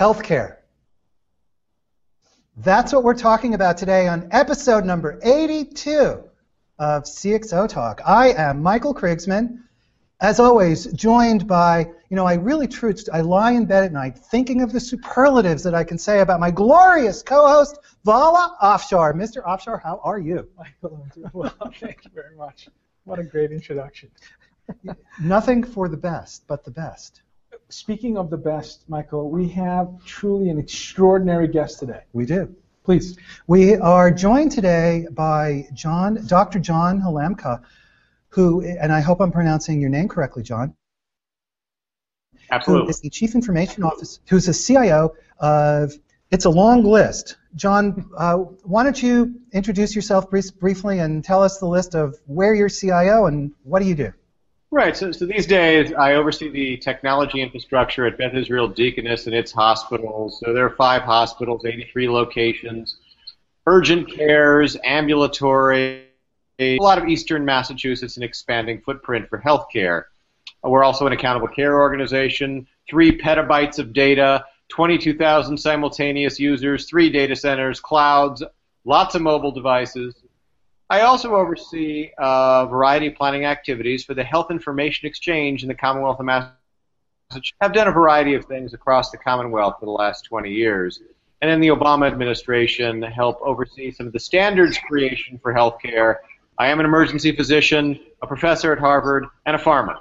healthcare. That's what we're talking about today on episode number 82 of CXO Talk. I am Michael Krigsman, as always, joined by, you know, I really truly, I lie in bed at night thinking of the superlatives that I can say about my glorious co-host, Vala Afshar. Mr. Afshar, how are you? Michael, I'm doing well. Thank you very much. What a great introduction. Nothing for the best, but the best. Speaking of the best, Michael, we have truly an extraordinary guest today. We do. Please. We are joined today by John, Dr. John Halamka, who, and I hope I'm pronouncing your name correctly, John. Absolutely. Who is the Chief Information Officer, who's a CIO of, it's a long list. John, uh, why don't you introduce yourself brief, briefly and tell us the list of where you're CIO and what do you do? Right. So, so these days, I oversee the technology infrastructure at Beth Israel Deaconess and its hospitals. So there are five hospitals, 83 locations, urgent cares, ambulatory, a lot of eastern Massachusetts, an expanding footprint for healthcare. We're also an accountable care organization, three petabytes of data, 22,000 simultaneous users, three data centers, clouds, lots of mobile devices. I also oversee a variety of planning activities for the Health Information Exchange in the Commonwealth of Massachusetts. I've done a variety of things across the Commonwealth for the last 20 years. And in the Obama administration, help oversee some of the standards creation for healthcare. I am an emergency physician, a professor at Harvard, and a farmer.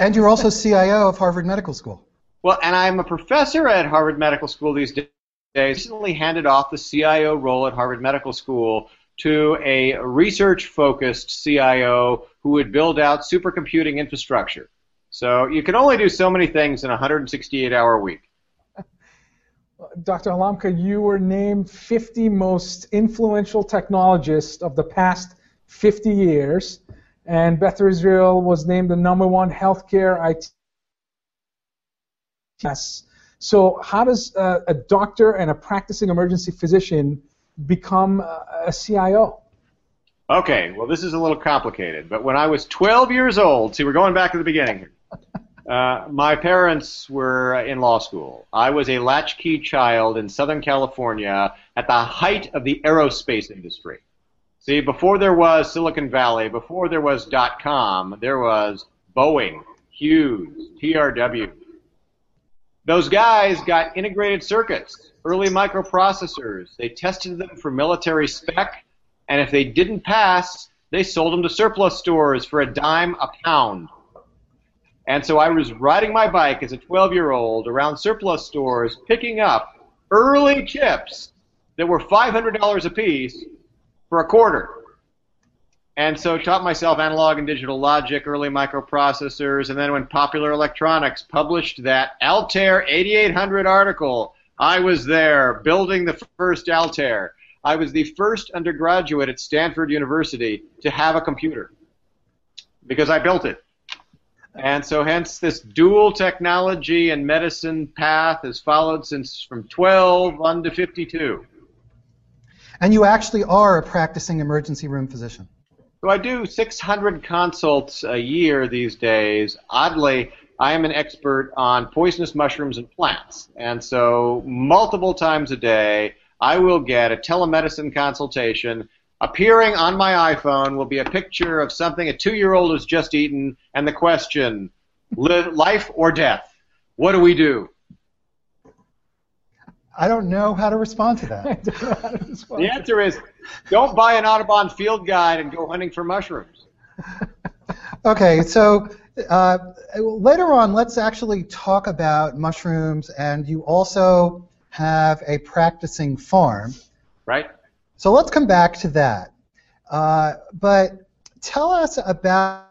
And you're also CIO of Harvard Medical School. Well, and I'm a professor at Harvard Medical School these days. I Recently handed off the CIO role at Harvard Medical School to a research focused CIO who would build out supercomputing infrastructure. So you can only do so many things in a 168 hour week. Dr. Halamka, you were named 50 most influential technologists of the past 50 years, and Beth Israel was named the number one healthcare IT. Yes. So, how does uh, a doctor and a practicing emergency physician become a CIO? Okay, well, this is a little complicated, but when I was 12 years old, see, we're going back to the beginning. Uh, my parents were in law school. I was a latchkey child in Southern California at the height of the aerospace industry. See, before there was Silicon Valley, before there was dot com, there was Boeing, Hughes, TRW. Those guys got integrated circuits early microprocessors. They tested them for military spec, and if they didn't pass, they sold them to surplus stores for a dime a pound. And so I was riding my bike as a 12 year old around surplus stores picking up early chips that were $500 a piece for a quarter. And so taught myself analog and digital logic, early microprocessors, and then when Popular Electronics published that Altair 8800 article I was there building the first Altair. I was the first undergraduate at Stanford University to have a computer because I built it. And so, hence, this dual technology and medicine path has followed since from 12 on to 52. And you actually are a practicing emergency room physician. So, I do 600 consults a year these days. Oddly, I am an expert on poisonous mushrooms and plants. And so, multiple times a day, I will get a telemedicine consultation. Appearing on my iPhone will be a picture of something a two year old has just eaten, and the question life or death? What do we do? I don't know how to respond to that. the answer is don't buy an Audubon field guide and go hunting for mushrooms. okay, so uh, later on, let's actually talk about mushrooms, and you also have a practicing farm. Right. So let's come back to that. Uh, but tell us about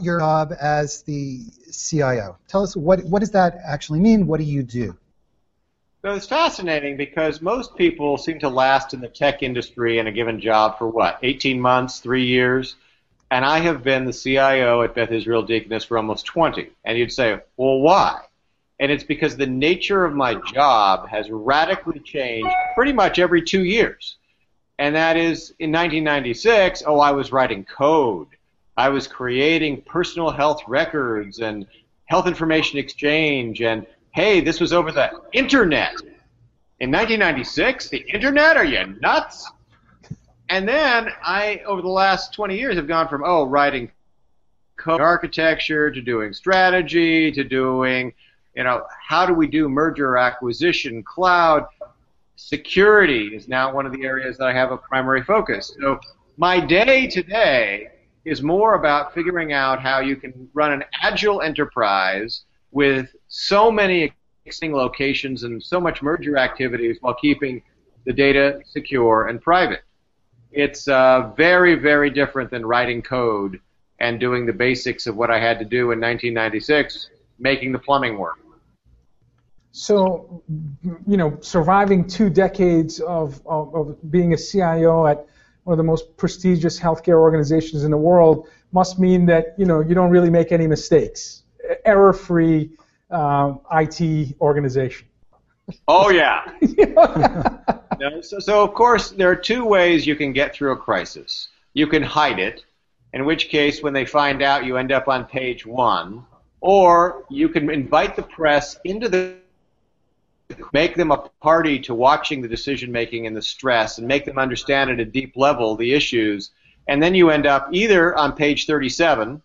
your job as the CIO. Tell us what what does that actually mean? What do you do? So it's fascinating because most people seem to last in the tech industry in a given job for what, 18 months, three years? And I have been the CIO at Beth Israel Deaconess for almost 20. And you'd say, well, why? And it's because the nature of my job has radically changed pretty much every two years. And that is in 1996, oh, I was writing code. I was creating personal health records and health information exchange and hey, this was over the internet. In 1996, the internet? Are you nuts? And then I, over the last 20 years, have gone from, oh, writing code architecture to doing strategy to doing, you know, how do we do merger acquisition, cloud, security is now one of the areas that I have a primary focus. So my day today is more about figuring out how you can run an agile enterprise with so many existing locations and so much merger activities while keeping the data secure and private. It's uh, very, very different than writing code and doing the basics of what I had to do in 1996, making the plumbing work. So, you know, surviving two decades of, of, of, being a CIO at one of the most prestigious healthcare organizations in the world must mean that, you know, you don't really make any mistakes. Error-free uh, IT organization. Oh, yeah. no, so, so, of course, there are two ways you can get through a crisis. You can hide it, in which case, when they find out, you end up on page one, or you can invite the press into the make them a party to watching the decision making and the stress and make them understand at a deep level the issues and then you end up either on page 37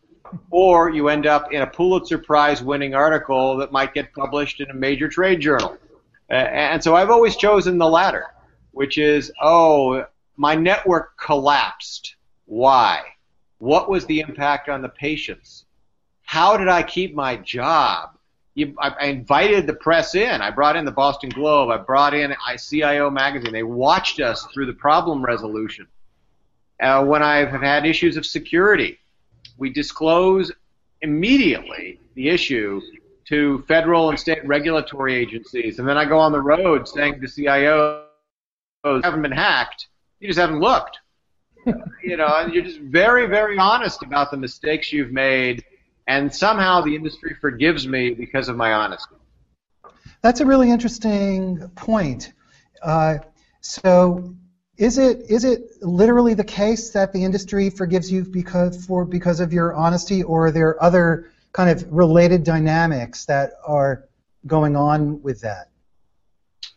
or you end up in a Pulitzer Prize winning article that might get published in a major trade journal. and so I've always chosen the latter, which is, oh, my network collapsed. Why? What was the impact on the patients? How did I keep my job? you, I, I invited the press in. I brought in the Boston Globe. I brought in CIO magazine. They watched us through the problem resolution. Uh, when I have had issues of security, we disclose immediately the issue to federal and state regulatory agencies, and then I go on the road saying to CIOs, "Haven't been hacked. You just haven't looked." you know, and you're just very, very honest about the mistakes you've made and somehow the industry forgives me because of my honesty. That's a really interesting point. Uh, so, is it is it literally the case that the industry forgives you because for because of your honesty, or are there other kind of related dynamics that are going on with that?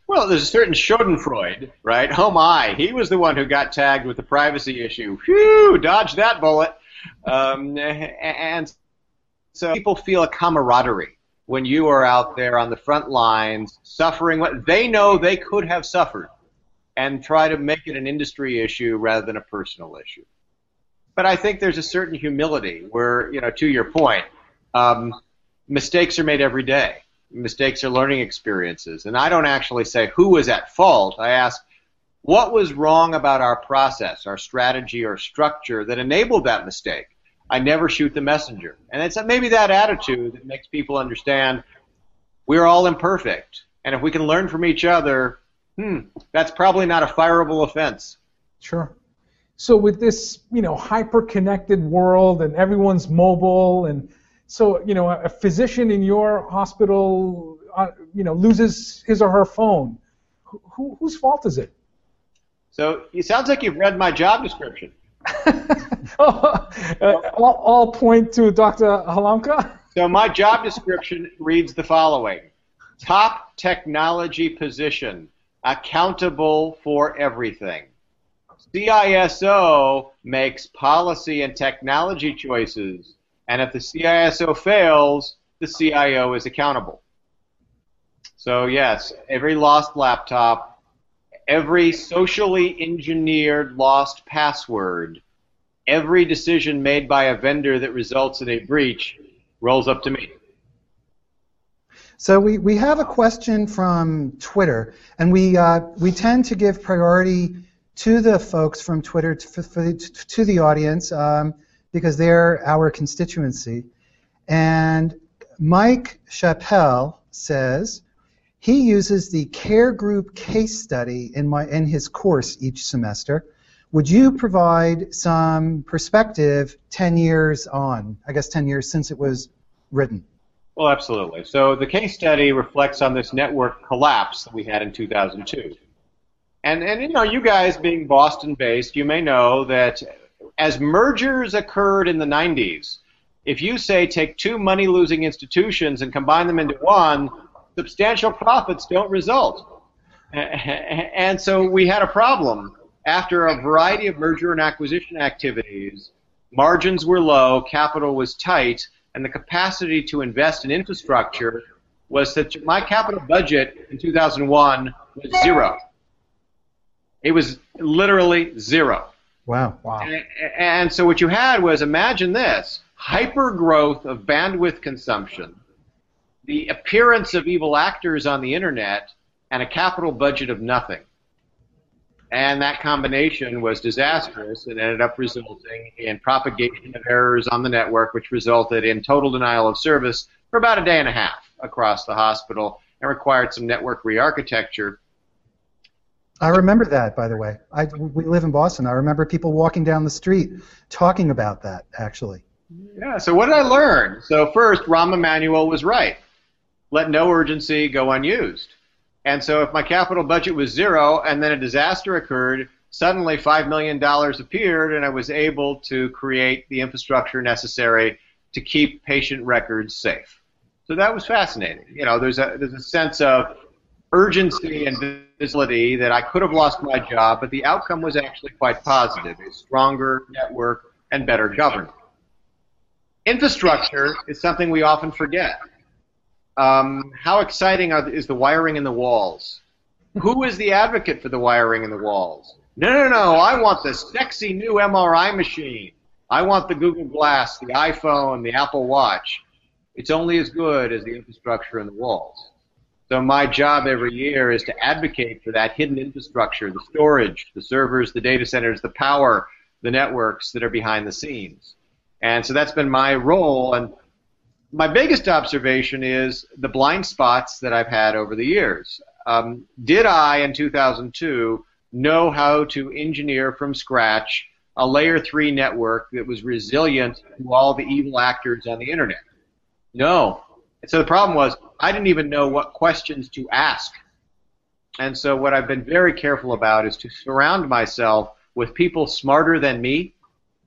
Well, there's a certain Schadenfreude, right? Oh my, he was the one who got tagged with the privacy issue. Phew, dodged that bullet. Um, and so people feel a camaraderie when you are out there on the front lines suffering what they know they could have suffered and try to make it an industry issue rather than a personal issue. But I think there's a certain humility where, you know, to your point, um, mistakes are made every day. Mistakes are learning experiences. And I don't actually say who was at fault. I ask, what was wrong about our process, our strategy, or structure that enabled that mistake? I never shoot the messenger. And it's maybe that attitude that makes people understand we're all imperfect. And if we can learn from each other, hmm, that's probably not a fireable offense. Sure. So with this, you know, hyper-connected world and everyone's mobile and so, you know, a physician in your hospital, uh, you know, loses his or her phone. Who, whose fault is it? So it sounds like you've read my job description. all, all, point to Dr. Halamka? So my job description reads the following. Top technology position, accountable for everything. CISO makes policy and technology choices, and if the CISO fails, the CIO is accountable. So yes, every lost laptop, every socially engineered lost password every decision made by a vendor that results in a breach rolls up to me. So we, we have a question from Twitter, and we, uh, we tend to give priority to the folks from Twitter, to, for, to the audience, um, because they're our constituency. And Mike Chappelle says he uses the care group case study in, my, in his course each semester. Would you provide some perspective 10 years on, I guess 10 years since it was written? Well, absolutely. So the case study reflects on this network collapse that we had in 2002. And, and you know, you guys being Boston based, you may know that as mergers occurred in the 90s, if you say take two money losing institutions and combine them into one, substantial profits don't result. And so we had a problem. After a variety of merger and acquisition activities, margins were low, capital was tight, and the capacity to invest in infrastructure was that my capital budget in 2001 was zero. It was literally zero. Wow. Wow. And, and so what you had was imagine this hyper growth of bandwidth consumption, the appearance of evil actors on the internet, and a capital budget of nothing. And that combination was disastrous and ended up resulting in propagation of errors on the network, which resulted in total denial of service for about a day and a half across the hospital and required some network re-architecture. I remember that, by the way. I, we live in Boston. I remember people walking down the street talking about that, actually. Yeah, so what did I learn? So first, Rahm Emanuel was right. Let no urgency go unused. And so if my capital budget was zero and then a disaster occurred, suddenly $5 million appeared and I was able to create the infrastructure necessary to keep patient records safe. So that was fascinating. You know, there's a, there's a sense of urgency and visibility that I could have lost my job, but the outcome was actually quite positive. A stronger network and better governance. Infrastructure is something we often forget. Um, how exciting are, is the wiring in the walls? Who is the advocate for the wiring in the walls? No, no, no. I want the sexy new MRI machine. I want the Google Glass, the iPhone, the Apple Watch. It's only as good as the infrastructure in the walls. So my job every year is to advocate for that hidden infrastructure, the storage, the servers, the data centers, the power, the networks that are behind the scenes. And so that's been my role. And my biggest observation is the blind spots that I've had over the years. Um, did I, in 2002, know how to engineer from scratch a layer 3 network that was resilient to all the evil actors on the internet? No. And so the problem was I didn't even know what questions to ask. And so what I've been very careful about is to surround myself with people smarter than me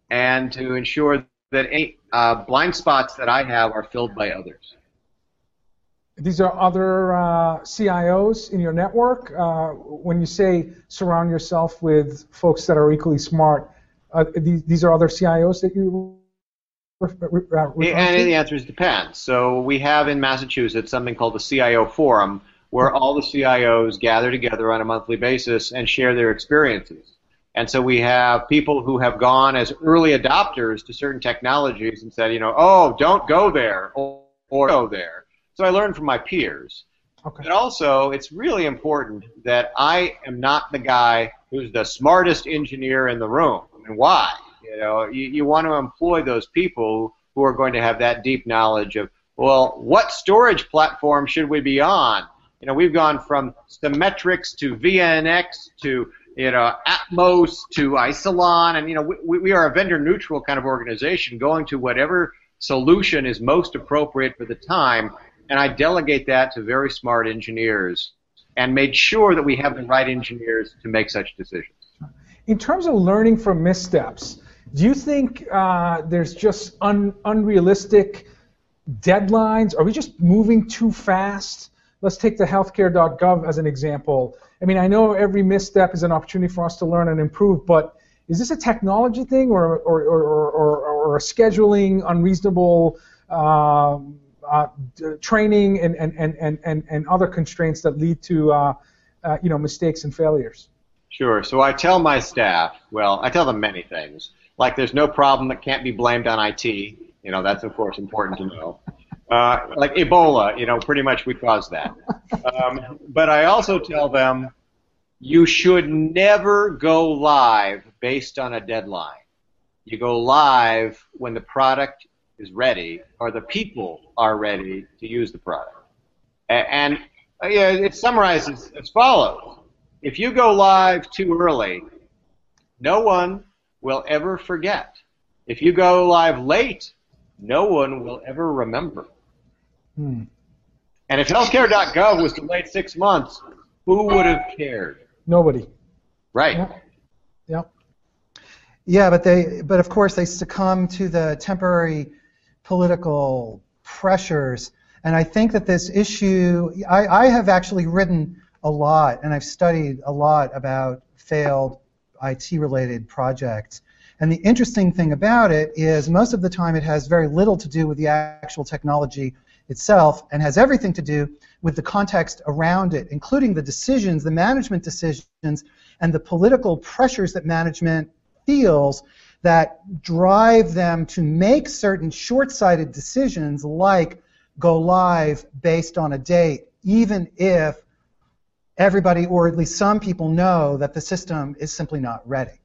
and to ensure that any uh, blind spots that I have are filled by others. These are other uh, CIOs in your network. Uh, when you say surround yourself with folks that are equally smart, uh, these, these are other CIOs that you and the answer is depends. So we have in Massachusetts something called the CIO Forum, where all the CIOs gather together on a monthly basis and share their experiences. And so we have people who have gone as early adopters to certain technologies and said, you know, oh, don't go there or, or go there. So I learned from my peers. Okay. But also, it's really important that I am not the guy who's the smartest engineer in the room. And why? You know, you, you want to employ those people who are going to have that deep knowledge of, well, what storage platform should we be on? You know, we've gone from Symmetrix to VNX to you know Atmos to Isilon, and you know we, we are a vendor neutral kind of organization, going to whatever solution is most appropriate for the time, and I delegate that to very smart engineers, and made sure that we have the right engineers to make such decisions. In terms of learning from missteps, do you think uh, there's just un- unrealistic deadlines? Are we just moving too fast? Let's take the healthcare.gov as an example. I mean, I know every misstep is an opportunity for us to learn and improve, but is this a technology thing or, or, or, or, or a scheduling, unreasonable um, uh, training, and, and, and, and, and other constraints that lead to uh, uh, you know, mistakes and failures? Sure. So I tell my staff, well, I tell them many things like there's no problem that can't be blamed on IT. You know, that's of course important to know. Uh, like Ebola, you know, pretty much we caused that. Um, but I also tell them you should never go live based on a deadline. You go live when the product is ready or the people are ready to use the product. And, uh, yeah, it summarizes as follows. If you go live too early, no one will ever forget. If you go live late, no one will ever remember. Hmm. And if healthcare.gov was delayed six months, who would have cared? Nobody. Right. Yeah. yeah. Yeah, but they, but of course they succumb to the temporary political pressures. And I think that this issue, I, I have actually written a lot and I've studied a lot about failed IT related projects. And the interesting thing about it is most of the time it has very little to do with the actual technology itself and has everything to do with the context around it, including the decisions, the management decisions, and the political pressures that management feels that drive them to make certain short sighted decisions like go live based on a date, even if everybody, or at least some people, know that the system is simply not ready.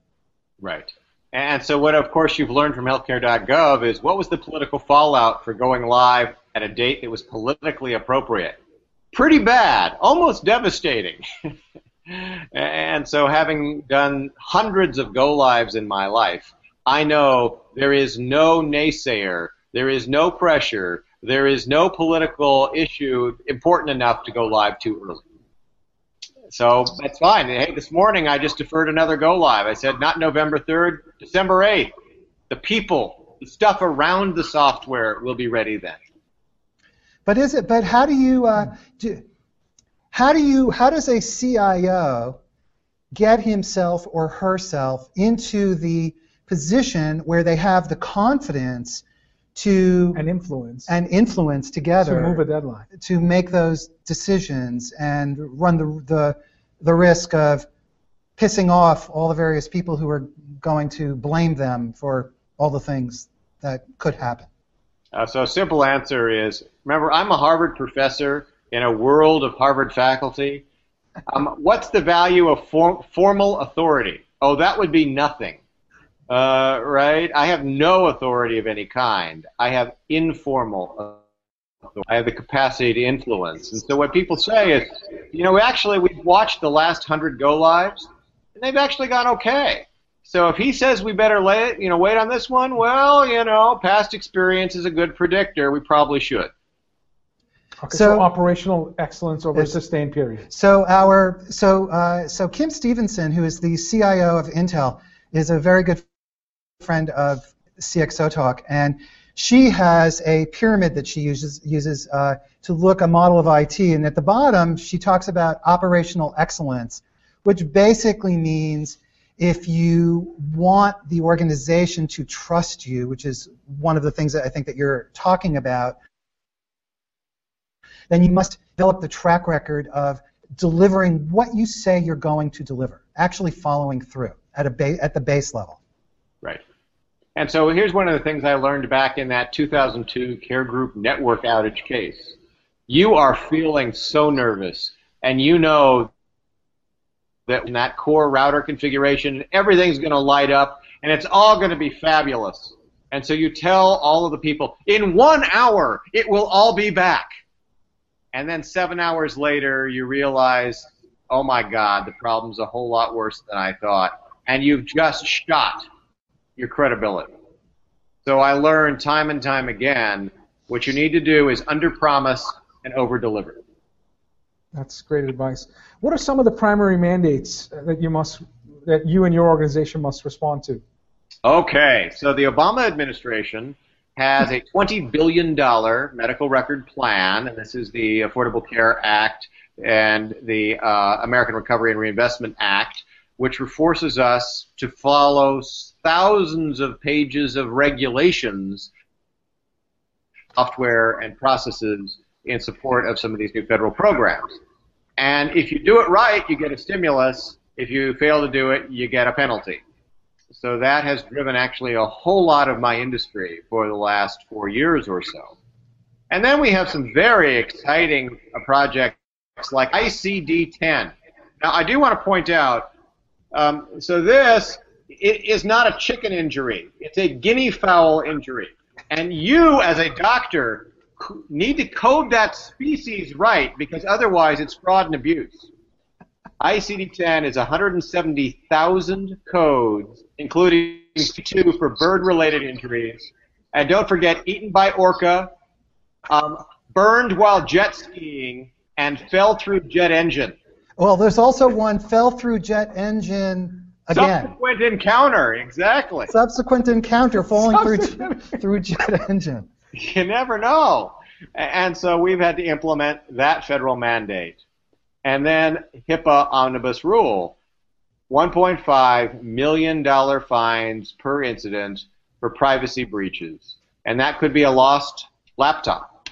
Right. And so, what of course you've learned from healthcare.gov is what was the political fallout for going live at a date that was politically appropriate? Pretty bad, almost devastating. and so, having done hundreds of go lives in my life, I know there is no naysayer, there is no pressure, there is no political issue important enough to go live too early. So that's fine. Hey, this morning I just deferred another go live. I said not November 3rd, December 8th. The people, the stuff around the software will be ready then. But is it? But how do you uh, do? How do you? How does a CIO get himself or herself into the position where they have the confidence to and influence and influence together to move a deadline to make those decisions and run the the, the risk of pissing off all the various people who are going to blame them for all the things that could happen. Uh, so a simple answer is remember I'm a Harvard professor in a world of Harvard faculty. Um, what's the value of for, formal authority? Oh, that would be nothing. Uh, right? I have no authority of any kind. I have informal authority. I have the capacity to influence. And so what people say is, you know, actually we've watched the last hundred go lives, and they've actually gone okay. So if he says we better lay it, you know, wait on this one, well, you know, past experience is a good predictor. We probably should. Okay, so, so, operational excellence over a sustained period. So our so uh, so Kim Stevenson, who is the CIO of Intel, is a very good friend of CXO Talk, and she has a pyramid that she uses uses uh, to look a model of IT. And at the bottom, she talks about operational excellence, which basically means if you want the organization to trust you, which is one of the things that I think that you're talking about, then you must develop the track record of delivering what you say you're going to deliver, actually following through at a ba- at the base level. Right. And so here's one of the things I learned back in that 2002 Care Group network outage case. You are feeling so nervous, and you know that in that core router configuration, everything's going to light up, and it's all going to be fabulous. And so you tell all of the people, in one hour, it will all be back. And then seven hours later, you realize, oh my God, the problem's a whole lot worse than I thought. And you've just shot your credibility. So I learned time and time again what you need to do is under promise and over deliver. That's great advice. What are some of the primary mandates that you must that you and your organization must respond to? Okay, so the Obama administration has a $20 billion medical record plan, and this is the Affordable Care Act and the uh, American Recovery and Reinvestment Act, which forces us to follow thousands of pages of regulations, software, and processes in support of some of these new federal programs. And if you do it right, you get a stimulus. If you fail to do it, you get a penalty. So that has driven actually a whole lot of my industry for the last four years or so. And then we have some very exciting projects like ICD-10. Now, I do want to point out, um, so this is not a chicken injury. It's a guinea fowl injury. And you, as a doctor, need to code that species right because otherwise it's fraud and abuse. ICD-10 is 170,000 codes, including two for bird-related injuries. And don't forget, eaten by orca, um, burned while jet skiing, and fell through jet engine. Well, there's also one fell through jet engine Again. Subsequent encounter, exactly. Subsequent encounter falling through through jet engine. You never know. And so we've had to implement that federal mandate. And then HIPAA omnibus rule. $1.5 million fines per incident for privacy breaches. And that could be a lost laptop.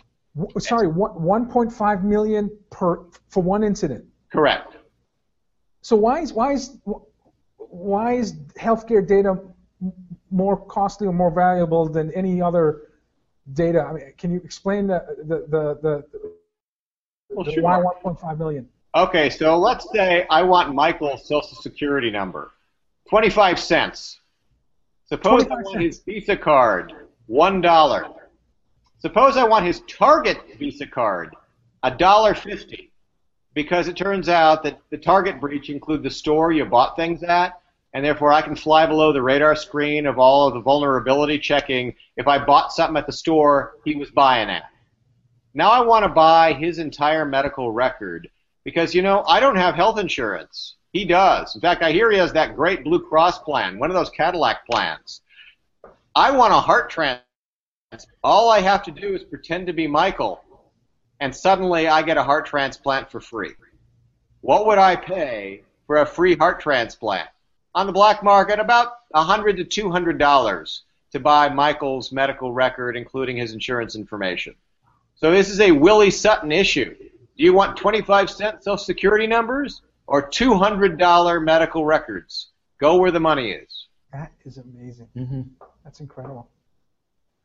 Sorry, one, 1.5 million per for one incident. Correct. So why is why is why is healthcare data more costly or more valuable than any other data? I mean, can you explain the the the, the, Well, the sure. why 1.5 million? Okay, so let's say I want Michael's social security number. 25 cents. Suppose I 25 want his Visa card. $1. Suppose I want his Target Visa card. $1.50. Because it turns out that the Target breach include the store you bought things at, and therefore I can fly below the radar screen of all of the vulnerability checking if I bought something at the store he was buying at. Now I want to buy his entire medical record because you know I don't have health insurance. He does. In fact, I hear he has that great Blue Cross plan, one of those Cadillac plans. I want a heart transplant. All I have to do is pretend to be Michael, and suddenly I get a heart transplant for free. What would I pay for a free heart transplant? On the black market, about a hundred to two hundred dollars to buy Michael's medical record, including his insurance information. So this is a Willie Sutton issue. Do you want 25 cent Social Security numbers or $200 medical records? Go where the money is. That is amazing. Mm-hmm. That's incredible.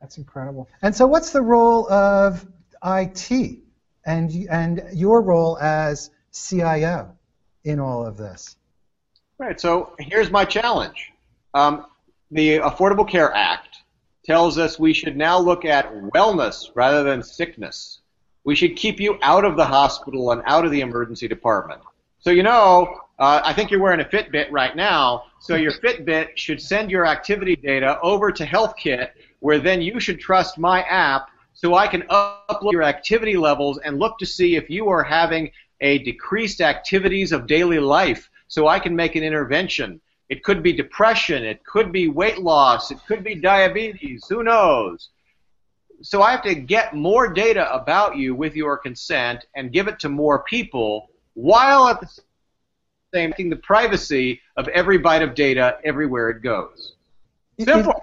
That's incredible. And so, what's the role of IT and and your role as CIO in all of this? Right. So here's my challenge. Um, the Affordable Care Act tells us we should now look at wellness rather than sickness. We should keep you out of the hospital and out of the emergency department. So you know, uh, I think you're wearing a Fitbit right now. So your Fitbit should send your activity data over to HealthKit, where then you should trust my app, so I can upload your activity levels and look to see if you are having a decreased activities of daily life, so I can make an intervention. It could be depression, it could be weight loss, it could be diabetes, who knows? So I have to get more data about you with your consent and give it to more people while at the same time the privacy of every byte of data everywhere it goes. Simple.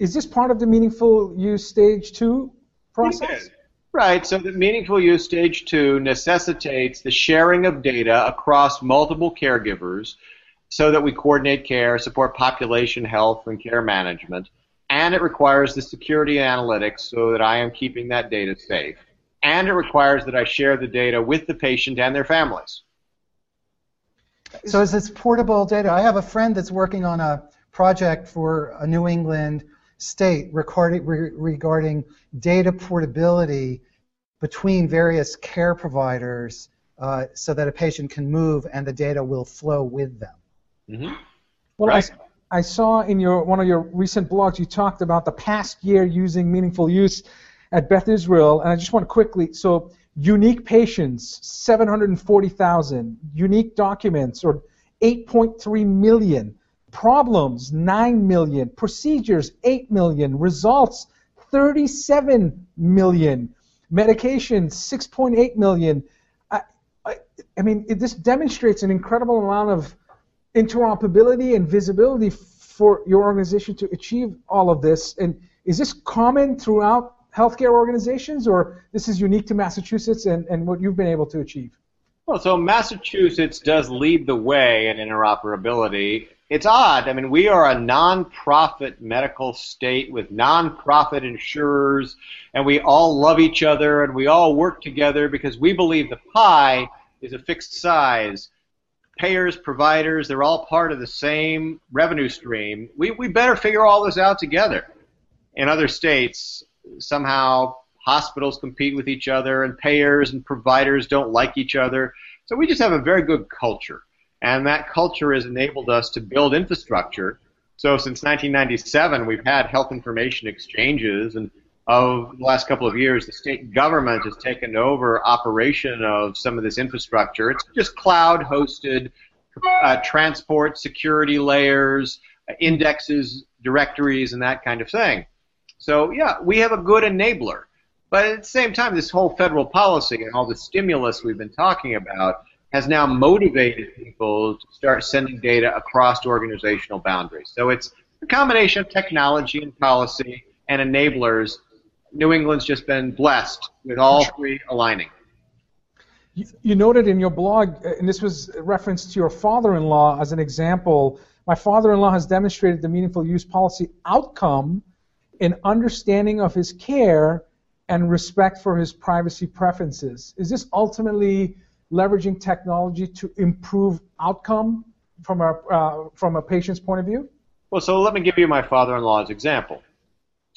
Is, is this part of the meaningful use stage two process? Right, so the meaningful use stage two necessitates the sharing of data across multiple caregivers so that we coordinate care, support population health and care management, and it requires the security analytics so that I am keeping that data safe. And it requires that I share the data with the patient and their families. So, is this portable data? I have a friend that's working on a project for a New England state regarding, re- regarding data portability between various care providers uh, so that a patient can move and the data will flow with them. Mm-hmm. Well, Right. I, I saw in your one of your recent blogs you talked about the past year using meaningful use at Beth Israel, and I just want to quickly so unique patients 740,000, unique documents or 8.3 million, problems 9 million, procedures 8 million, results 37 million, medications 6.8 million. I, I, I mean, it, this demonstrates an incredible amount of interoperability and visibility for your organization to achieve all of this. And is this common throughout healthcare organizations, or this is unique to Massachusetts and, and what you've been able to achieve? Well, so Massachusetts does lead the way in interoperability. It's odd. I mean, we are a non-profit medical state with non-profit insurers, and we all love each other and we all work together because we believe the pie is a fixed size. Payers, providers, they're all part of the same revenue stream. We, we better figure all this out together. In other states, somehow hospitals compete with each other and payers and providers don't like each other. So we just have a very good culture. And that culture has enabled us to build infrastructure. So since 1997, we've had health information exchanges, and of the last couple of years, the state government has taken over operation of some of this infrastructure. It's just cloud hosted, uh, transport, security layers, indexes, directories, and that kind of thing. So yeah, we have a good enabler. But at the same time, this whole federal policy and all the stimulus we've been talking about has now motivated people to start sending data across organizational boundaries. So it's a combination of technology and policy and enablers. New England's just been blessed with all three aligning. You, noted in your blog, uh, and this was reference to your father-in-law as an example. My father-in-law has demonstrated the meaningful use policy outcome in understanding of his care and respect for his privacy preferences. Is this ultimately leveraging technology to improve outcome from a uh, from a patient's point of view? Well, so let me give you my father-in-law's example.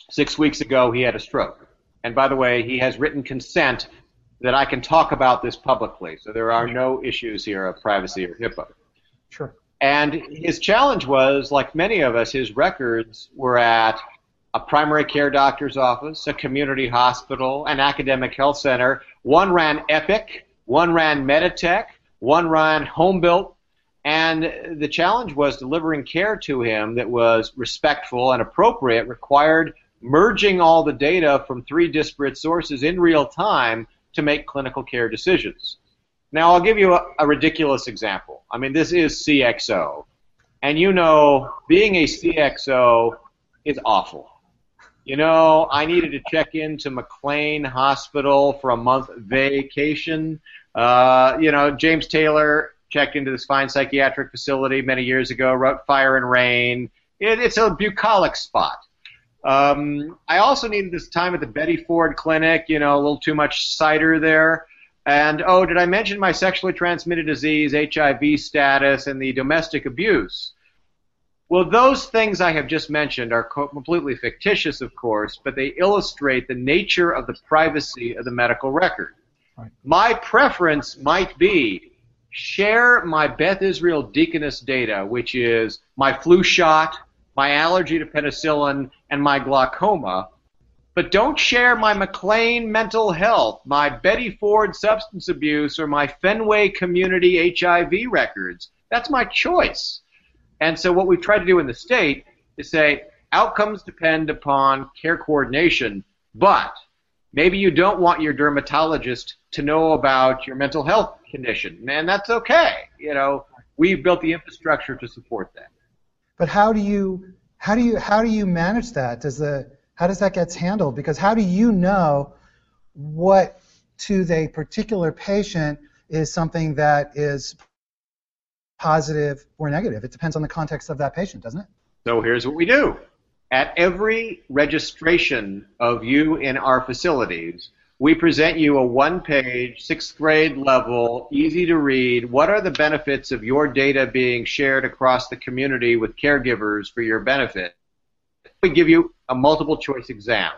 Six weeks ago, he had a stroke, and by the way, he has written consent that I can talk about this publicly. So there are no issues here of privacy or HIPAA. Sure. And his challenge was, like many of us, his records were at a primary care doctor's office, a community hospital, an academic health center. One ran Epic, one ran Meditech, one ran Home Built, and the challenge was delivering care to him that was respectful and appropriate, required merging all the data from three disparate sources in real time to make clinical care decisions. Now, I'll give you a, a ridiculous example. I mean, this is CXO. And you know, being a CXO is awful. You know, I needed to check into McLean Hospital for a month vacation. Uh, you know, James Taylor checked into this fine psychiatric facility many years ago, wrote Fire and Rain. It, it's a bucolic spot. Um, I also needed this time at the Betty Ford Clinic, you know, a little too much cider there. And oh, did I mention my sexually transmitted disease, HIV status, and the domestic abuse? Well, those things I have just mentioned are co- completely fictitious, of course, but they illustrate the nature of the privacy of the medical record. My preference might be share my Beth Israel Deaconess data, which is my flu shot, my allergy to penicillin, and my glaucoma, but don't share my McLean mental health, my Betty Ford substance abuse, or my Fenway community HIV records. That's my choice. And so what we've tried to do in the state is say outcomes depend upon care coordination, but maybe you don't want your dermatologist to know about your mental health condition, and that's okay. You know, we've built the infrastructure to support that. But how do you how do you how do you manage that? Does the how does that get handled? Because how do you know what to the particular patient is something that is positive or negative? It depends on the context of that patient, doesn't it? So here's what we do. At every registration of you in our facilities, we present you a one page, sixth grade level, easy to read. What are the benefits of your data being shared across the community with caregivers for your benefit? We give you a multiple choice exam.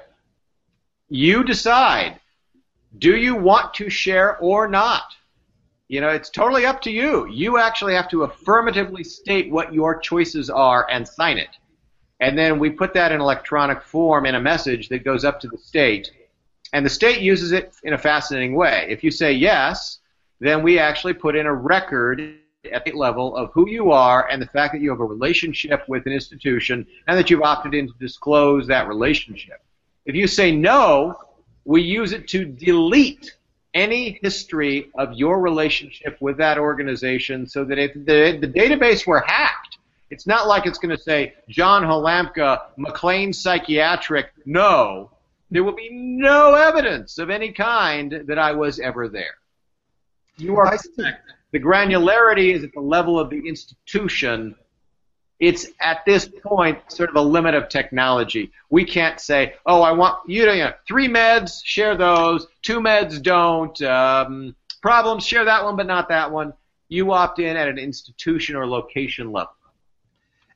You decide do you want to share or not? You know, it's totally up to you. You actually have to affirmatively state what your choices are and sign it. And then we put that in electronic form in a message that goes up to the state and the state uses it in a fascinating way. If you say yes, then we actually put in a record at the level of who you are and the fact that you have a relationship with an institution and that you've opted in to disclose that relationship. If you say no, we use it to delete any history of your relationship with that organization so that if the, the database were hacked, it's not like it's going to say John Halamka, McLean Psychiatric, no there will be no evidence of any kind that I was ever there. You are correct. The granularity is at the level of the institution. It's at this point sort of a limit of technology. We can't say, oh, I want you to, you know, three meds, share those, two meds don't, um, problems, share that one but not that one. You opt in at an institution or location level.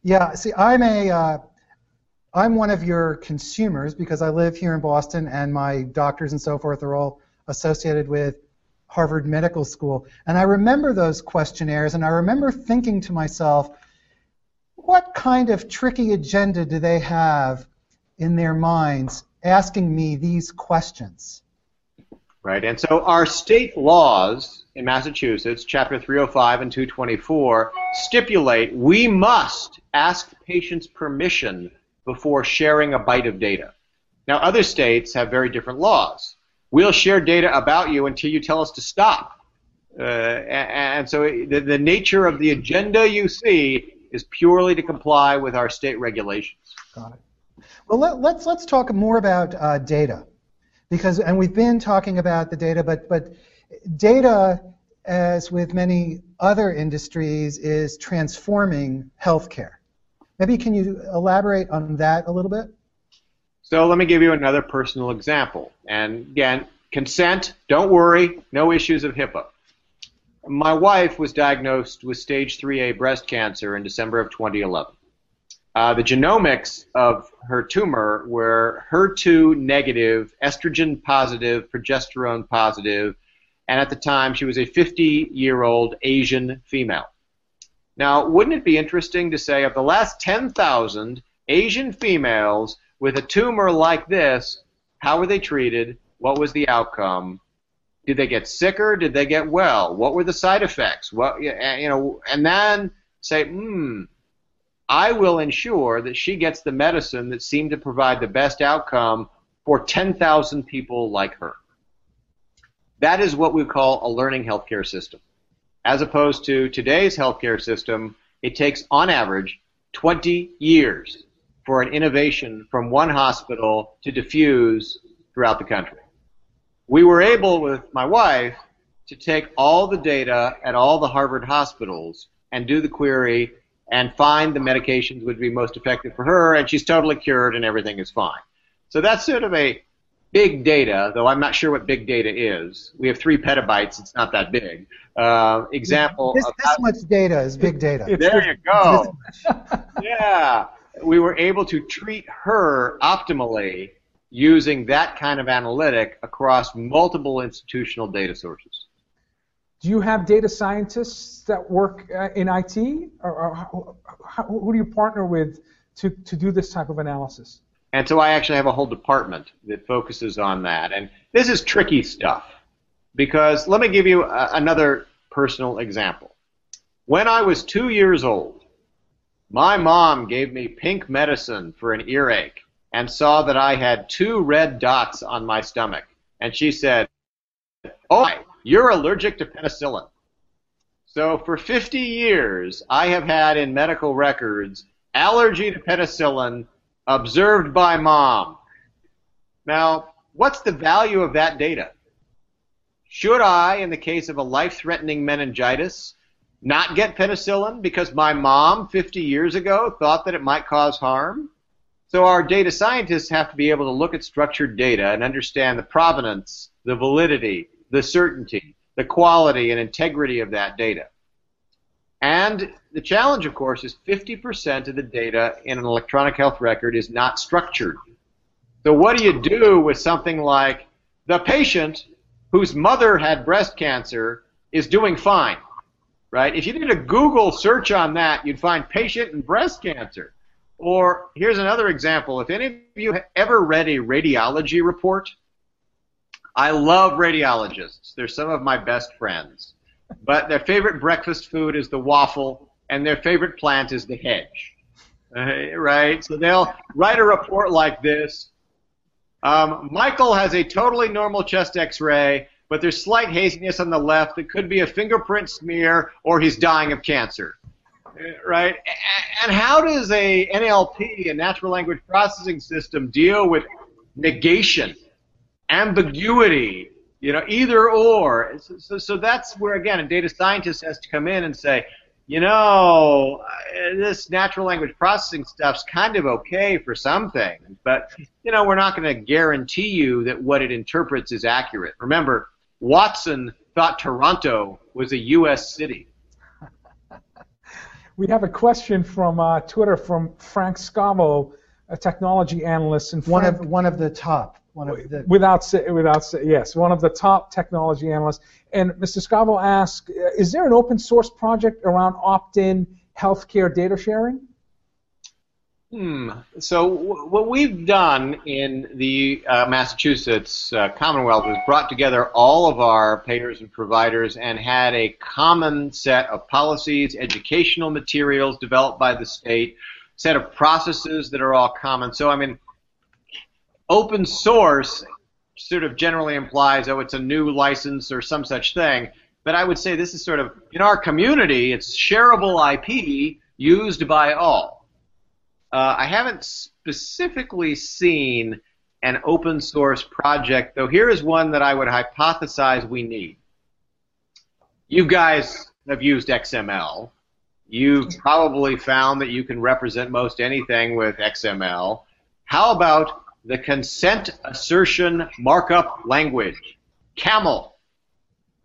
Yeah, see, I'm a, uh, I'm one of your consumers because I live here in Boston and my doctors and so forth are all associated with Harvard Medical School. And I remember those questionnaires and I remember thinking to myself, what kind of tricky agenda do they have in their minds asking me these questions? Right, and so our state laws in Massachusetts, Chapter 305 and 224, stipulate we must ask patients' permission before sharing a byte of data. Now, other states have very different laws. We'll share data about you until you tell us to stop. Uh, and, so the, the nature of the agenda you see is purely to comply with our state regulations. Got it. Well, let, us let's, let's talk more about uh, data, because and we've been talking about the data, but but data, as with many other industries, is transforming healthcare. Maybe can you elaborate on that a little bit? So let me give you another personal example. And again, consent, don't worry, no issues of HIPAA. My wife was diagnosed with stage 3A breast cancer in December of 2011. Uh, the genomics of her tumor were HER2 negative, estrogen positive, progesterone positive, and at the time she was a 50 year old Asian female. Now, wouldn't it be interesting to say of the last 10,000 Asian females with a tumor like this, how were they treated? What was the outcome? Did they get sicker? Did they get well? What were the side effects? What you know, and then say, hmm, I will ensure that she gets the medicine that seemed to provide the best outcome for 10,000 people like her. That is what we call a learning healthcare system. As opposed to today's healthcare system, it takes on average 20 years for an innovation from one hospital to diffuse throughout the country we were able with my wife to take all the data at all the Harvard hospitals and do the query and find the medications would be most effective for her, and she's totally cured and everything is fine. So that's sort of a big data, though I'm not sure what big data is. We have three petabytes; it's not that big. Uh, example. This, this much data is big data. There you go. yeah, we were able to treat her optimally using that kind of analytic across multiple institutional data sources. Do you have data scientists that work uh, in IT, or, or how, how, who do you partner with to, to do this type of analysis? And so I actually have a whole department that focuses on that. And this is tricky stuff because let me give you a, another personal example. When I was two years old, my mom gave me pink medicine for an earache and saw that I had two red dots on my stomach. And she said, Oh, you're allergic to penicillin. So for 50 years, I have had in medical records allergy to penicillin observed by mom. Now, what's the value of that data? Should I, in the case of a life threatening meningitis, not get penicillin because my mom 50 years ago thought that it might cause harm? So our data scientists have to be able to look at structured data and understand the provenance, the validity, the certainty, the quality and integrity of that data. And the challenge, of course, is 50% of the data in an electronic health record is not structured. So what do you do with something like the patient whose mother had breast cancer is doing fine, right? If you did a Google search on that, you'd find patient and breast cancer. Or here's another example. If any of you have ever read a radiology report, I love radiologists. They're some of my best friends. But their favorite breakfast food is the waffle, and their favorite plant is the hedge. Right? So they'll write a report like this. Um, Michael has a totally normal chest x-ray, but there's slight haziness on the left that could be a fingerprint smear or he's dying of cancer right? And how does a NLP, a natural language processing system, deal with negation, ambiguity, you know, either or? So, so that's where again a data scientist has to come in and say, you know, this natural language processing stuff's kind of okay for some things, but you know, we're not going to guarantee you that what it interprets is accurate. Remember, Watson thought Toronto was a U.S. city. We have a question from uh, Twitter from Frank Scavo, a technology analyst. And one of one of the top. One of the without without yes, one of the top technology analysts. And Mr. Scavo asks, is there an open source project around opt-in healthcare data sharing? Hmm. So w- what we've done in the uh, Massachusetts uh, Commonwealth is brought together all of our payers and providers and had a common set of policies, educational materials developed by the state, set of processes that are all common. So I mean, open source sort of generally implies, oh, it's a new license or some such thing. But I would say this is sort of, in our community, it's shareable IP used by all. Uh, I haven't specifically seen an open source project, though here is one that I would hypothesize we need. You guys have used XML. You've probably found that you can represent most anything with XML. How about the consent assertion markup language? CAMEL.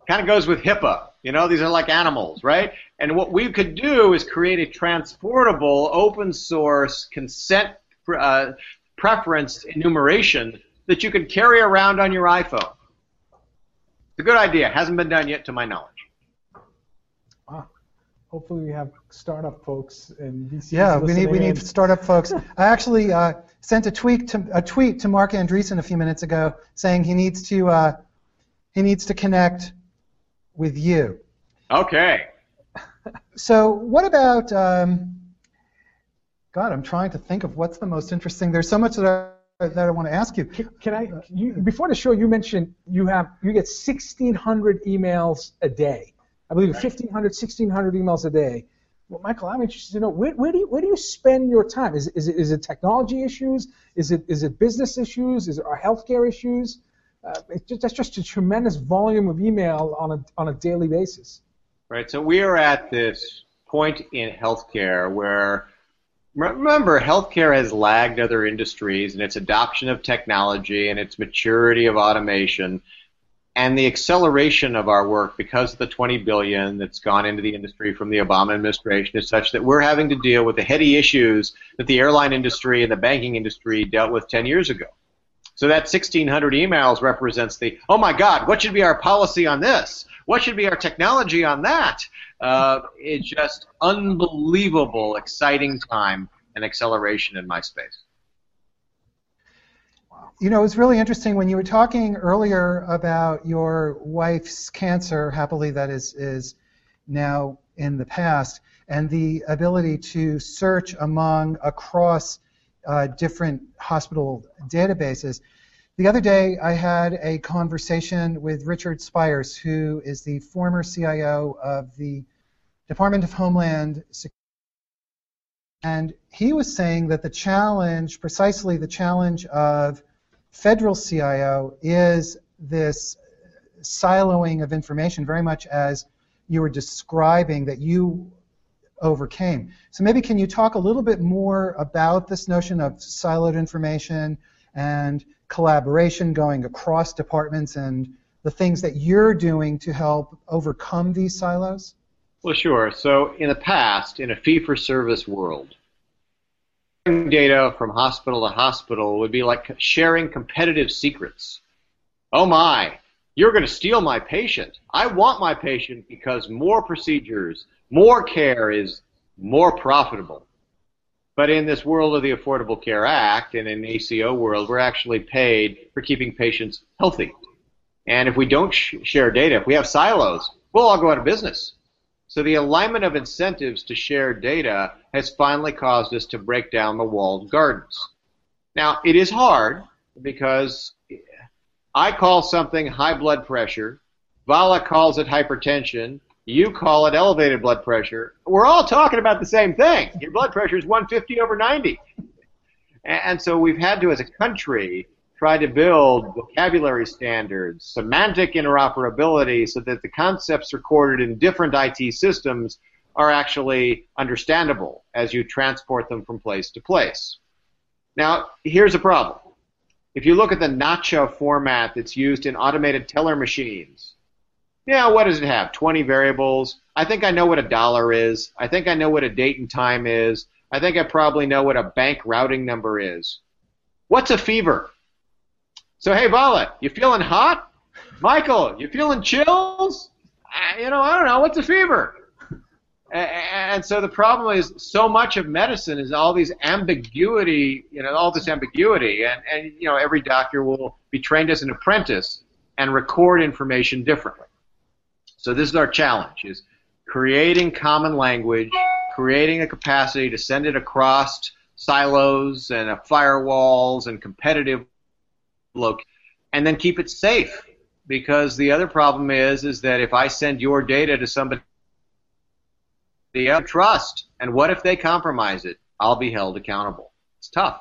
Kind of goes with HIPAA. You know, these are like animals, right? And what we could do is create a transportable open source consent uh, preference enumeration that you could carry around on your iPhone. It's a good idea. Hasn't been done yet to my knowledge hopefully we have startup folks and VCs. Yeah, we need we need startup folks. I actually uh, sent a tweet to a tweet to Marc Andreessen a few minutes ago saying he needs to uh, he needs to connect with you. Okay. So what about? Um, God, I'm trying to think of what's the most interesting. There's so much that I that I want to ask you. Can, can I? You, before the show, you mentioned you have you get 1,600 emails a day. I believe 1,500, 1,600 emails a day. Well, Michael, I'm interested to know where, where, do you where do you spend your time? Is, is, it, is it technology issues? Is it is it business issues? Is it our healthcare issues? Uh, just, that's just a tremendous volume of email on a on a daily basis. Right. So we are at this point in healthcare where remember healthcare has lagged other industries in its adoption of technology and its maturity of automation and the acceleration of our work because of the 20 billion that's gone into the industry from the Obama administration is such that we're having to deal with the heady issues that the airline industry and the banking industry dealt with 10 years ago. So that 1600 emails represents the, oh my God, what should be our policy on this? What should be our technology on that? Uh, it's just unbelievable, exciting time and acceleration in my space. You know, it was really interesting when you were talking earlier about your wife's cancer, happily that is, is now in the past, and the ability to search among across uh, different hospital databases. The other day, I had a conversation with Richard Spires, who is the former CIO of the Department of Homeland Security. And he was saying that the challenge, precisely the challenge of federal CIO is this siloing of information, very much as you were describing that you overcame. So maybe can you talk a little bit more about this notion of siloed information and collaboration going across departments and the things that you're doing to help overcome these silos? Well, sure. So in the past, in a fee-for-service world, data from hospital to hospital would be like sharing competitive secrets. Oh my, you're going to steal my patient. I want my patient because more procedures, more care is more profitable. But in this world of the Affordable Care Act and in the ACO world, we're actually paid for keeping patients healthy. And if we don't sh- share data, if we have silos, we'll all go out of business. So the alignment of incentives to share data has finally caused us to break down the walled gardens. Now, it is hard because I call something high blood pressure, Vala calls it hypertension, you call it elevated blood pressure. We're all talking about the same thing. Your blood pressure is 150 over 90. And so we've had to, as a country, try to build vocabulary standards, semantic interoperability, so that the concepts recorded in different IT systems are actually understandable as you transport them from place to place. Now, here's a problem. If you look at the NACHA format that's used in automated teller machines, yeah, what does it have? 20 variables. I think I know what a dollar is. I think I know what a date and time is. I think I probably know what a bank routing number is. What's a fever? So hey, Vala, you feeling hot? Michael, you feeling chills? You know, I don't know. What's a fever? And so the problem is so much of medicine is all these ambiguity, you know, all this ambiguity, and, and you know every doctor will be trained as an apprentice and record information differently. So this is our challenge: is creating common language, creating a capacity to send it across silos and firewalls and competitive location, and then keep it safe. Because the other problem is, is that if I send your data to somebody else, trust, and what if they compromise it? I'll be held accountable. It's tough.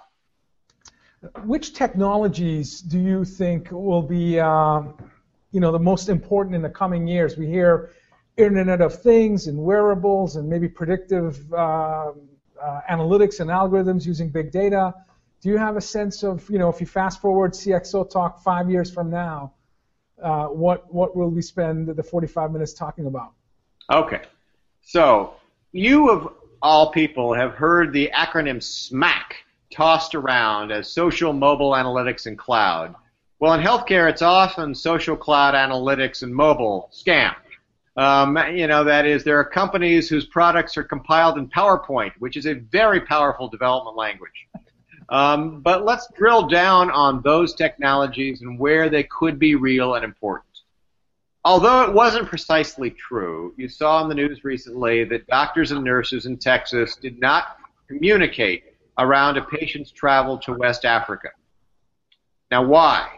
Which technologies do you think will be, uh, you know, the most important in the coming years? We hear Internet of Things and wearables and maybe predictive uh, uh, analytics and algorithms using big data. Do you have a sense of, you know, if you fast forward CXO talk five years from now, uh, what what will we spend the 45 minutes talking about? Okay, so you of all people have heard the acronym SMAC tossed around as social, mobile, analytics, and cloud. Well, in healthcare, it's often social, cloud, analytics, and mobile scam. Um, you know, that is, there are companies whose products are compiled in PowerPoint, which is a very powerful development language. Um, but let's drill down on those technologies and where they could be real and important. Although it wasn't precisely true, you saw in the news recently that doctors and nurses in Texas did not communicate around a patient's travel to West Africa. Now, why?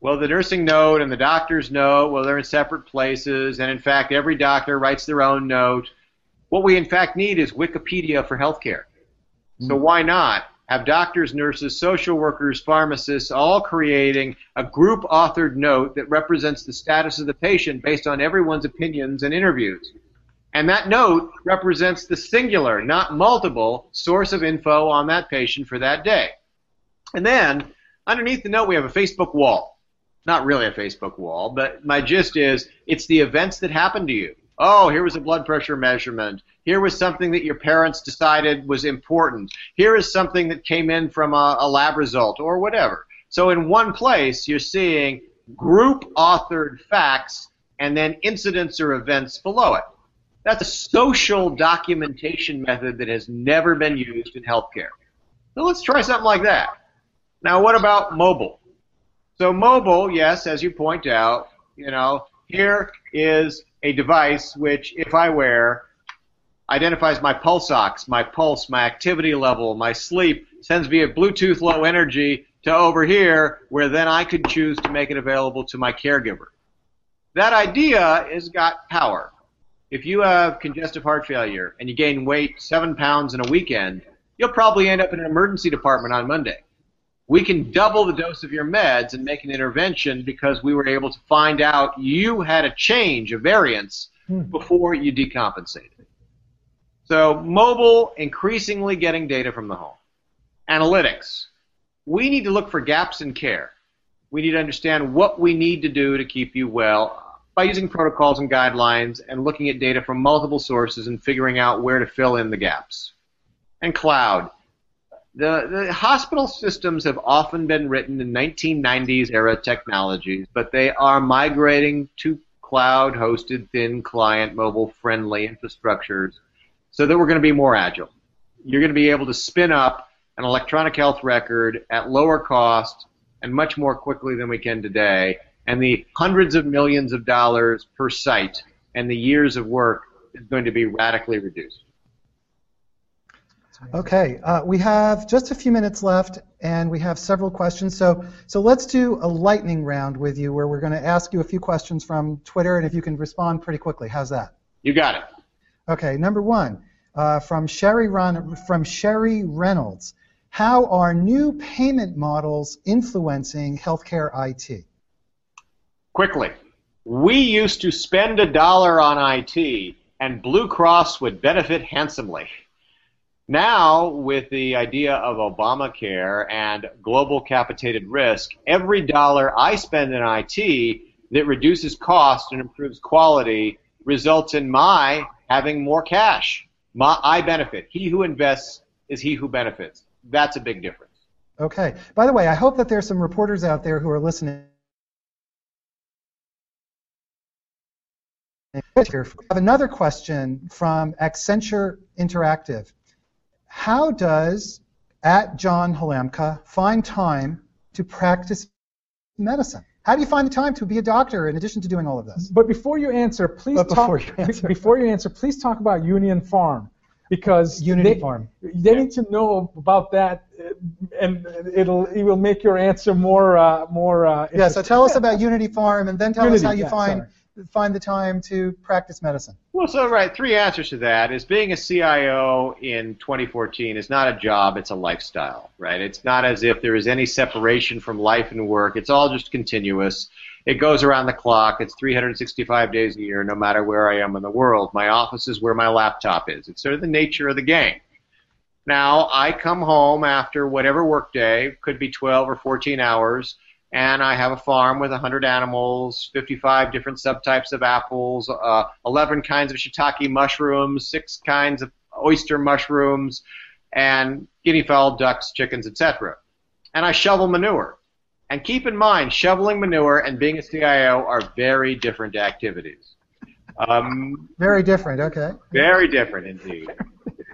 Well, the nursing note and the doctor's note, well, they're in separate places, and in fact, every doctor writes their own note. What we in fact need is Wikipedia for healthcare. So hmm. why not have doctors, nurses, social workers, pharmacists all creating a group authored note that represents the status of the patient based on everyone's opinions and interviews. And that note represents the singular, not multiple, source of info on that patient for that day. And then, underneath the note, we have a Facebook wall. Not really a Facebook wall, but my gist is it's the events that happen to you. Oh, here was a blood pressure measurement. Here was something that your parents decided was important. Here is something that came in from a, a lab result or whatever. So in one place, you're seeing group authored facts and then incidents or events below it. That's a social documentation method that has never been used in healthcare. So let's try something like that. Now, what about mobile? So mobile, yes, as you point out, you know, here is a device which, if I wear, identifies my pulse ox, my pulse, my activity level, my sleep, sends via Bluetooth low energy to over here, where then I could choose to make it available to my caregiver. That idea has got power. If you have congestive heart failure and you gain weight seven pounds in a weekend, you'll probably end up in an emergency department on Monday we can double the dose of your meds and make an intervention because we were able to find out you had a change, a variance, hmm. before you decompensated. So mobile, increasingly getting data from the home. Analytics. We need to look for gaps in care. We need to understand what we need to do to keep you well by using protocols and guidelines and looking at data from multiple sources and figuring out where to fill in the gaps. And cloud the, the hospital systems have often been written in 1990s era technologies, but they are migrating to cloud hosted, thin client, mobile friendly infrastructures so that we're going to be more agile. You're going to be able to spin up an electronic health record at lower cost and much more quickly than we can today. And the hundreds of millions of dollars per site and the years of work is going to be radically reduced. Okay, uh, we have just a few minutes left, and we have several questions. So, so let's do a lightning round with you, where we're going to ask you a few questions from Twitter, and if you can respond pretty quickly, how's that? You got it. Okay, number one, uh, from Sherry Ron- from Sherry Reynolds, how are new payment models influencing healthcare IT? Quickly, we used to spend a dollar on IT, and Blue Cross would benefit handsomely. Now, with the idea of Obamacare and global capitated risk, every dollar I spend in IT that reduces cost and improves quality results in my having more cash. My, I benefit. He who invests is he who benefits. That's a big difference. Okay. By the way, I hope that there's some reporters out there who are listening. I have another question from Accenture Interactive how does at John Halamka find time to practice medicine? How do you find the time to be a doctor in addition to doing all of this? But before you answer, please but talk. Before you answer, before you answer, please talk about Unity Farm. because Unity they, Farm. they need to know about that, uh, and it'll it will make your answer more uh, more. Uh, Yeah, so tell us about Unity Farm, and then tell us how you yeah, find sorry. Find the time to practice medicine. Well, so right, three answers to that is being a CIO in 2014 is not a job, it's a lifestyle, right? It's not as if there is any separation from life and work. It's all just continuous. It goes around the clock. It's 365 days a year, no matter where I am in the world. My office is where my laptop is. It's sort of the nature of the game. Now, I come home after whatever workday, could be 12 or 14 hours, and I have a farm with 100 animals, 55 different subtypes of apples, uh, 11 kinds of shiitake mushrooms, six kinds of oyster mushrooms, and guinea fowl, ducks, chickens, etc. And I shovel manure. And keep in mind, shoveling manure and being a CIO are very different activities. Um, Very different. Okay. very different indeed.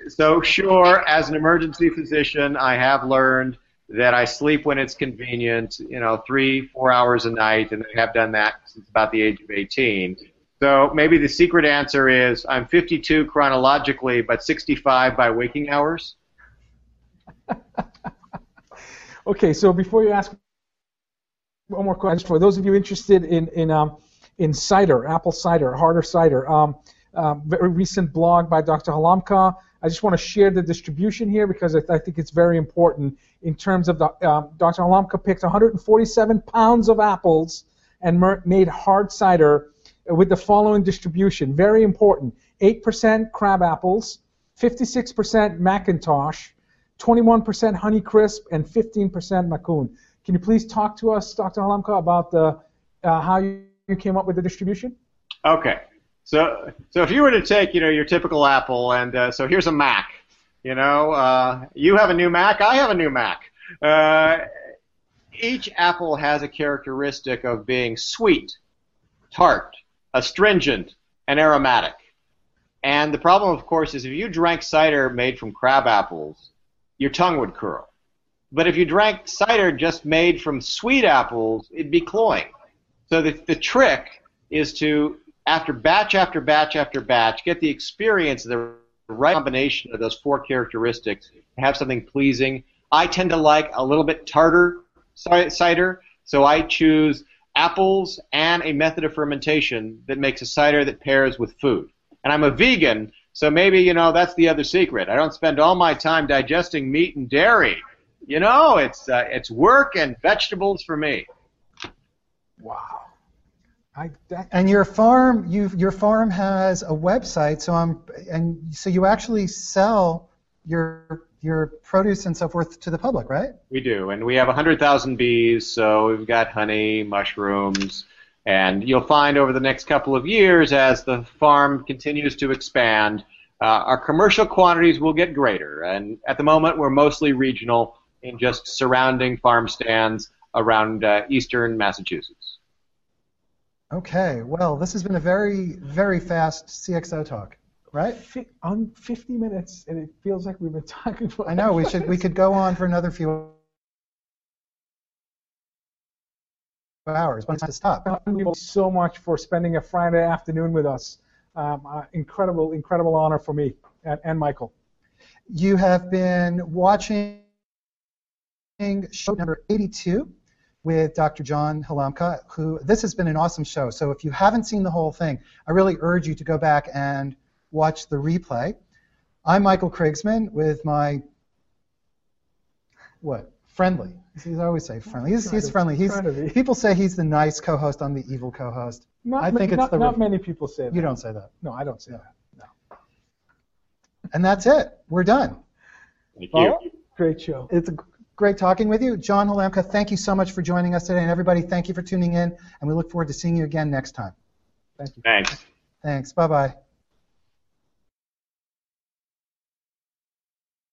So, sure, as an emergency physician, I have learned that I sleep when it's convenient, you know, three, four hours a night, and I have done that since about the age of 18. So maybe the secret answer is I'm 52 chronologically, but 65 by waking hours. Okay, so before you ask one more question, for those of you interested in in um, in cider, apple cider, harder cider, um, um, very recent blog by Dr. Halamka. I just want to share the distribution here because I, I think it's very important in terms of the um, Dr. Halamka picked 147 pounds of apples and mer- made hard cider with the following distribution. Very important: 8% crab apples, 56% McIntosh, 21% Honeycrisp, and 15% Macoun. Can you please talk to us, Dr. Halamka, about the uh, how you, you came up with the distribution? Okay. So, so if you were to take, you know, your typical Apple, and uh, so here's a Mac. You know, uh, you have a new Mac, I have a new Mac. Uh, each apple has a characteristic of being sweet, tart, astringent, and aromatic. And the problem, of course, is if you drank cider made from crab apples, your tongue would curl. But if you drank cider just made from sweet apples, it'd be cloying. So the, the trick is to, after batch after batch after batch, get the experience of the right combination of those four characteristics have something pleasing. I tend to like a little bit tartar ci- cider, so I choose apples and a method of fermentation that makes a cider that pairs with food. And I'm a vegan, so maybe, you know, that's the other secret. I don't spend all my time digesting meat and dairy. You know, it's, uh, it's work and vegetables for me. Wow. I, that, And your farm, you your farm has a website, so I'm and so you actually sell your your produce and so forth to the public, right? We do, and we have 100,000 bees, so we've got honey, mushrooms, and you'll find over the next couple of years as the farm continues to expand, uh, our commercial quantities will get greater. And at the moment, we're mostly regional in just surrounding farm stands around uh, eastern Massachusetts. Okay. Well, this has been a very very fast CXO talk, right? on 50 minutes, and it feels like we've been talking for. I know we should we could go on for another few hours, but it's time to stop. Thank you so much for spending a Friday afternoon with us. Um, uh, incredible, incredible honor for me and, and Michael. You have been watching show number 82 with Dr. John Halamka, who this has been an awesome show. So if you haven't seen the whole thing, I really urge you to go back and watch the replay. I'm Michael Krigsman with my what? Friendly. He's always say friendly. He's, he's friendly. He's try to be. people say he's the nice co-host. I'm the evil co-host. Not, I ma- think it's not, the not re- many people say that. You don't say that. No, I don't say that. No. And that's it. We're done. Thank you. Well, great show. It's g- great talking with you. John Halamka, thank you so much for joining us today. And everybody, thank you for tuning in. And we look forward to seeing you again next time. Thank you. Thanks. Thanks. Bye bye.